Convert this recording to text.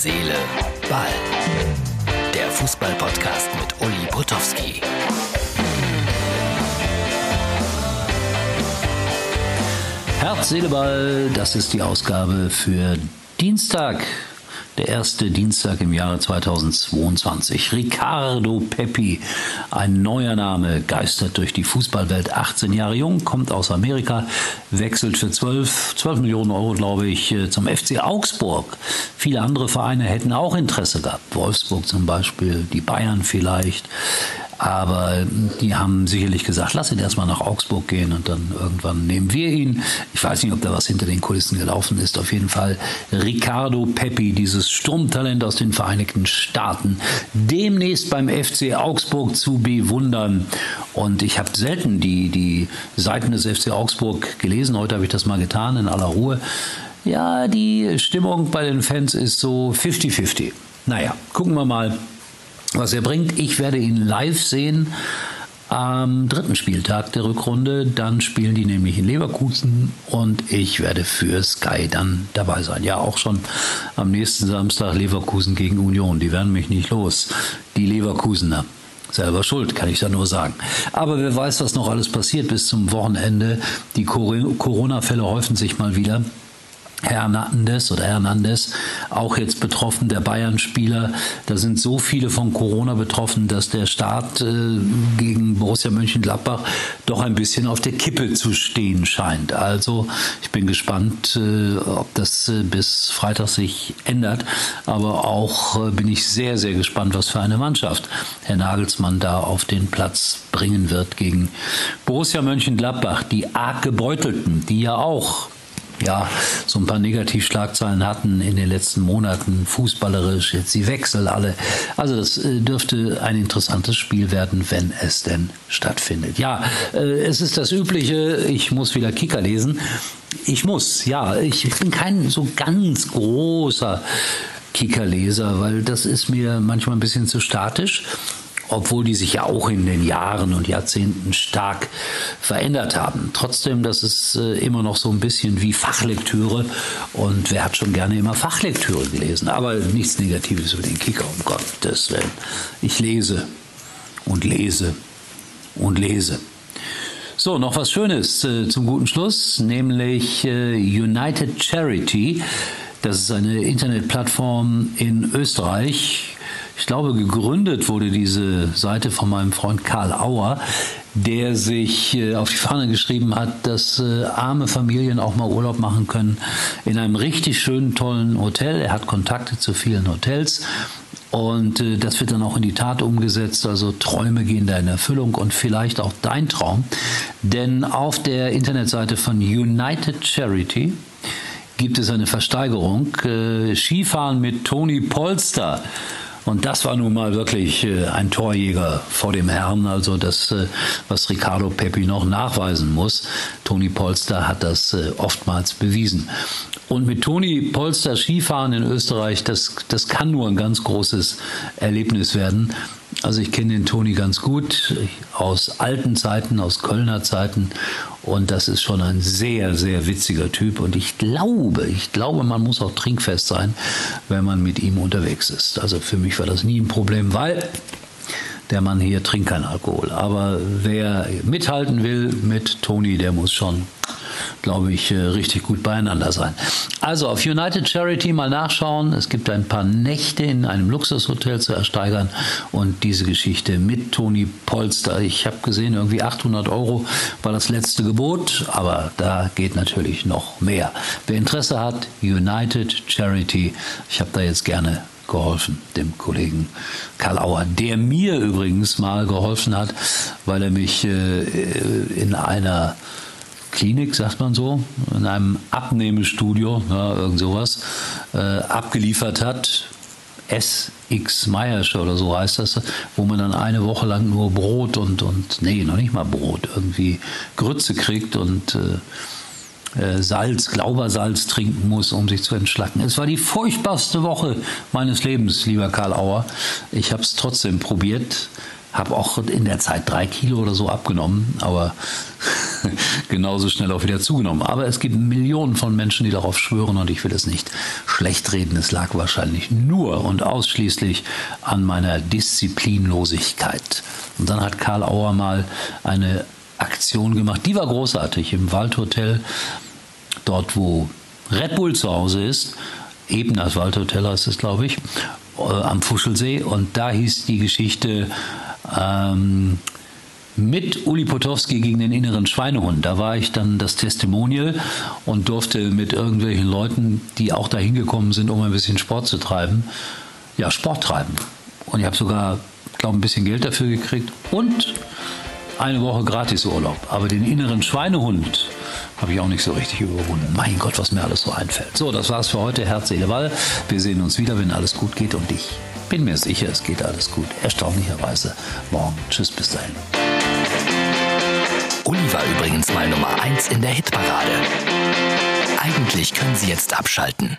Seele, Ball. Der Fußball-Podcast mit Uli Potowski. Herz, Seele, Ball, das ist die Ausgabe für Dienstag, der erste Dienstag im Jahre 2022. Ricardo Pepi, ein neuer Name, geistert durch die Fußballwelt. 18 Jahre jung, kommt aus Amerika, wechselt für 12, 12 Millionen Euro, glaube ich, äh, zum FC Augsburg. Viele andere Vereine hätten auch Interesse gehabt. Wolfsburg zum Beispiel, die Bayern vielleicht. Aber die haben sicherlich gesagt, lass ihn erstmal nach Augsburg gehen und dann irgendwann nehmen wir ihn. Ich weiß nicht, ob da was hinter den Kulissen gelaufen ist. Auf jeden Fall Ricardo Peppi, dieses Sturmtalent aus den Vereinigten Staaten, demnächst beim FC Augsburg zu bewundern. Und ich habe selten die, die Seiten des FC Augsburg gelesen. Heute habe ich das mal getan in aller Ruhe. Ja, die Stimmung bei den Fans ist so 50-50. Naja, gucken wir mal, was er bringt. Ich werde ihn live sehen am dritten Spieltag der Rückrunde. Dann spielen die nämlich in Leverkusen und ich werde für Sky dann dabei sein. Ja, auch schon am nächsten Samstag Leverkusen gegen Union. Die werden mich nicht los. Die Leverkusener. Selber schuld, kann ich da nur sagen. Aber wer weiß, was noch alles passiert bis zum Wochenende. Die Corona-Fälle häufen sich mal wieder. Hernandez oder Hernandez, auch jetzt betroffen, der Bayern-Spieler. Da sind so viele von Corona betroffen, dass der Start äh, gegen Borussia Mönchengladbach doch ein bisschen auf der Kippe zu stehen scheint. Also ich bin gespannt, äh, ob das äh, bis Freitag sich ändert. Aber auch äh, bin ich sehr, sehr gespannt, was für eine Mannschaft Herr Nagelsmann da auf den Platz bringen wird gegen Borussia Mönchengladbach, die arg gebeutelten, die ja auch ja, so ein paar Negativschlagzeilen hatten in den letzten Monaten, fußballerisch, jetzt die Wechsel alle. Also das äh, dürfte ein interessantes Spiel werden, wenn es denn stattfindet. Ja, äh, es ist das Übliche, ich muss wieder Kicker lesen. Ich muss, ja, ich bin kein so ganz großer Kickerleser, weil das ist mir manchmal ein bisschen zu statisch obwohl die sich ja auch in den Jahren und Jahrzehnten stark verändert haben. Trotzdem, das ist äh, immer noch so ein bisschen wie Fachlektüre und wer hat schon gerne immer Fachlektüre gelesen, aber nichts Negatives über den Kicker, um Gottes Willen. Ich lese und lese und lese. So, noch was Schönes äh, zum guten Schluss, nämlich äh, United Charity. Das ist eine Internetplattform in Österreich, ich glaube, gegründet wurde diese Seite von meinem Freund Karl Auer, der sich äh, auf die Fahne geschrieben hat, dass äh, arme Familien auch mal Urlaub machen können in einem richtig schönen, tollen Hotel. Er hat Kontakte zu vielen Hotels. Und äh, das wird dann auch in die Tat umgesetzt. Also Träume gehen da in Erfüllung und vielleicht auch dein Traum. Denn auf der Internetseite von United Charity gibt es eine Versteigerung. Äh, Skifahren mit Toni Polster und das war nun mal wirklich äh, ein Torjäger vor dem Herrn, also das, äh, was Ricardo Pepi noch nachweisen muss. Toni Polster hat das äh, oftmals bewiesen. Und mit Toni Polster Skifahren in Österreich, das, das kann nur ein ganz großes Erlebnis werden. Also ich kenne den Toni ganz gut aus alten Zeiten, aus Kölner Zeiten und das ist schon ein sehr, sehr witziger Typ und ich glaube, ich glaube, man muss auch trinkfest sein, wenn man mit ihm unterwegs ist. Also für mich war das nie ein Problem, weil der Mann hier trinkt keinen Alkohol. Aber wer mithalten will mit Toni, der muss schon glaube ich, äh, richtig gut beieinander sein. Also auf United Charity mal nachschauen. Es gibt ein paar Nächte in einem Luxushotel zu ersteigern und diese Geschichte mit Toni Polster. Ich habe gesehen, irgendwie 800 Euro war das letzte Gebot, aber da geht natürlich noch mehr. Wer Interesse hat, United Charity. Ich habe da jetzt gerne geholfen, dem Kollegen Karl Auer, der mir übrigens mal geholfen hat, weil er mich äh, in einer Klinik, sagt man so, in einem Abnehmestudio, ja, irgend sowas, äh, abgeliefert hat. SX Meiersche oder so heißt das, wo man dann eine Woche lang nur Brot und, und nee, noch nicht mal Brot, irgendwie Grütze kriegt und äh, äh, Salz, Glaubersalz trinken muss, um sich zu entschlacken. Es war die furchtbarste Woche meines Lebens, lieber Karl Auer. Ich habe es trotzdem probiert habe auch in der Zeit drei Kilo oder so abgenommen, aber genauso schnell auch wieder zugenommen. Aber es gibt Millionen von Menschen, die darauf schwören und ich will es nicht schlecht reden. Es lag wahrscheinlich nur und ausschließlich an meiner Disziplinlosigkeit. Und dann hat Karl Auer mal eine Aktion gemacht, die war großartig im Waldhotel, dort wo Red Bull zu Hause ist. Eben das Waldhotel heißt es, glaube ich, äh, am Fuschelsee. Und da hieß die Geschichte, ähm, mit Uli Potowski gegen den inneren Schweinehund. Da war ich dann das Testimonial und durfte mit irgendwelchen Leuten, die auch dahin gekommen sind, um ein bisschen Sport zu treiben, ja, Sport treiben. Und ich habe sogar, glaube ein bisschen Geld dafür gekriegt und eine Woche Gratisurlaub. Aber den inneren Schweinehund habe ich auch nicht so richtig überwunden. Mein Gott, was mir alles so einfällt. So, das war's für heute. Herz, Seele, Ball. Wir sehen uns wieder, wenn alles gut geht und ich bin mir sicher, es geht alles gut. Erstaunlicherweise morgen. Tschüss, bis dahin. Uli war übrigens mal Nummer 1 in der Hitparade. Eigentlich können Sie jetzt abschalten.